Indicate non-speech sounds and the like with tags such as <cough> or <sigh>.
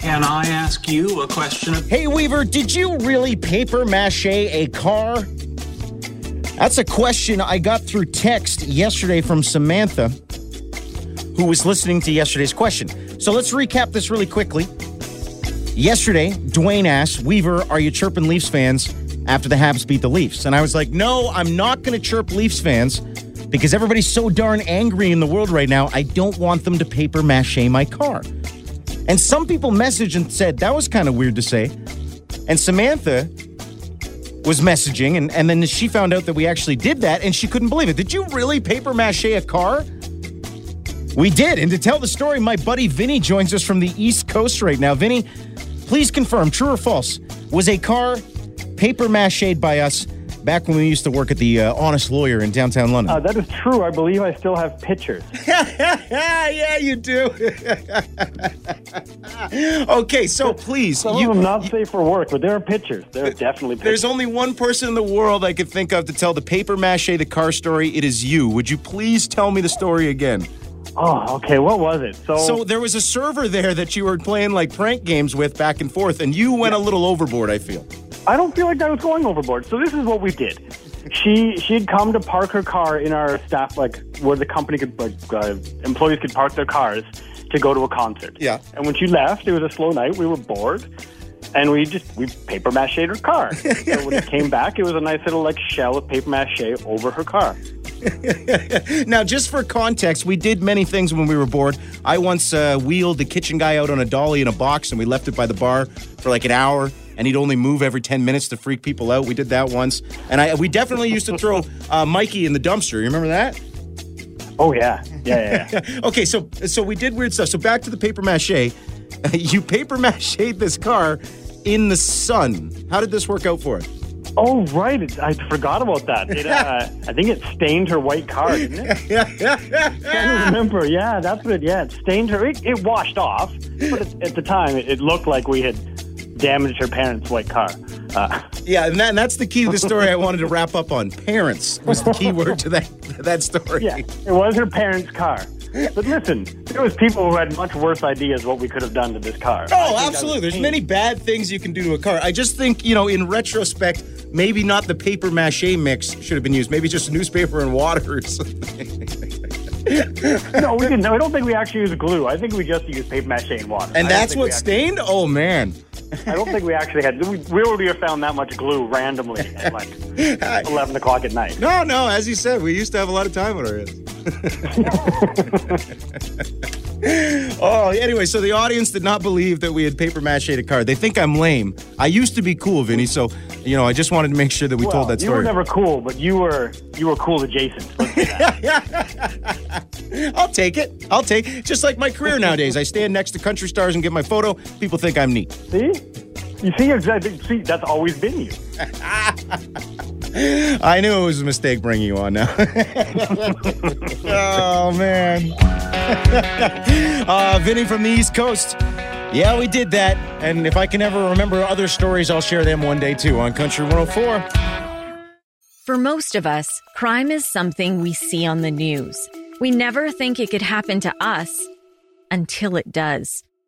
Can I ask you a question? Hey, Weaver, did you really paper mache a car? That's a question I got through text yesterday from Samantha, who was listening to yesterday's question. So let's recap this really quickly. Yesterday, Dwayne asked, Weaver, are you chirping Leafs fans after the Habs beat the Leafs? And I was like, no, I'm not going to chirp Leafs fans because everybody's so darn angry in the world right now. I don't want them to paper mache my car. And some people messaged and said, that was kind of weird to say. And Samantha was messaging, and, and then she found out that we actually did that, and she couldn't believe it. Did you really paper mache a car? We did. And to tell the story, my buddy Vinny joins us from the East Coast right now. Vinny, please confirm, true or false, was a car paper macheed by us back when we used to work at the uh, Honest Lawyer in downtown London? Uh, that is true. I believe I still have pictures. <laughs> yeah, you do. <laughs> <laughs> okay, so please, Some you, of them not safe for work, but there are pictures. There are definitely pictures. There's only one person in the world I could think of to tell the paper mache the car story. It is you. Would you please tell me the story again? Oh, okay. What was it? So, So there was a server there that you were playing like prank games with back and forth, and you went a little overboard. I feel. I don't feel like I was going overboard. So this is what we did. She she had come to park her car in our staff like where the company could like uh, employees could park their cars to go to a concert. Yeah. And when she left, it was a slow night. We were bored. And we just we paper mache her car. <laughs> so when it came back, it was a nice little like shell of paper mache over her car. <laughs> Now, just for context, we did many things when we were bored. I once uh, wheeled the kitchen guy out on a dolly in a box, and we left it by the bar for like an hour. And he'd only move every ten minutes to freak people out. We did that once, and I we definitely used to throw uh, Mikey in the dumpster. You remember that? Oh yeah, yeah, yeah. yeah. <laughs> okay, so so we did weird stuff. So back to the paper mache. <laughs> You paper mache this car in the sun. How did this work out for us? oh right, it, I forgot about that. It, uh, <laughs> I think it stained her white car, didn't it? Yeah. I remember. Yeah, that's what. It, yeah, it stained her. It, it washed off, but at, at the time, it, it looked like we had damaged her parents' white car. Uh, Yeah, and, that, and that's the key to the story I wanted to wrap up on. Parents was the key word to that that story. yeah, it was her parents' car. But listen, there was people who had much worse ideas what we could have done to this car. Oh, absolutely. There's many bad things you can do to a car. I just think, you know, in retrospect, maybe not the paper mache mix should have been used. Maybe just newspaper and water or something. No, we didn't. No, I don't think we actually used glue. I think we just used paper mache and water. And don't that's what stained? Oh, man. I don't think we actually had. We, we would have found that much glue randomly at like <laughs> eleven o'clock at night. No, no, as you said, we used to have a lot of time on our hands. <laughs> <laughs> oh, anyway, so the audience did not believe that we had paper mache a card. They think I'm lame. I used to be cool, Vinny, so, you know, I just wanted to make sure that we Well, told that story. you were never cool, but you were you were cool adjacent. Let's say that. <laughs> I'll take it. I'll take it. Just like my career nowadays. I stand next to country stars and get my photo. People think I'm neat. see, you see, exactly. See, that's always been you. <laughs> I knew it was a mistake bringing you on now. oh, man. <laughs> uh, Vinny from the East Coast. Yeah, we did that. And if I can ever remember other stories, I'll share them one day too on Country 104. For most of us, crime is something we see on the news. We never think it could happen to us until it does.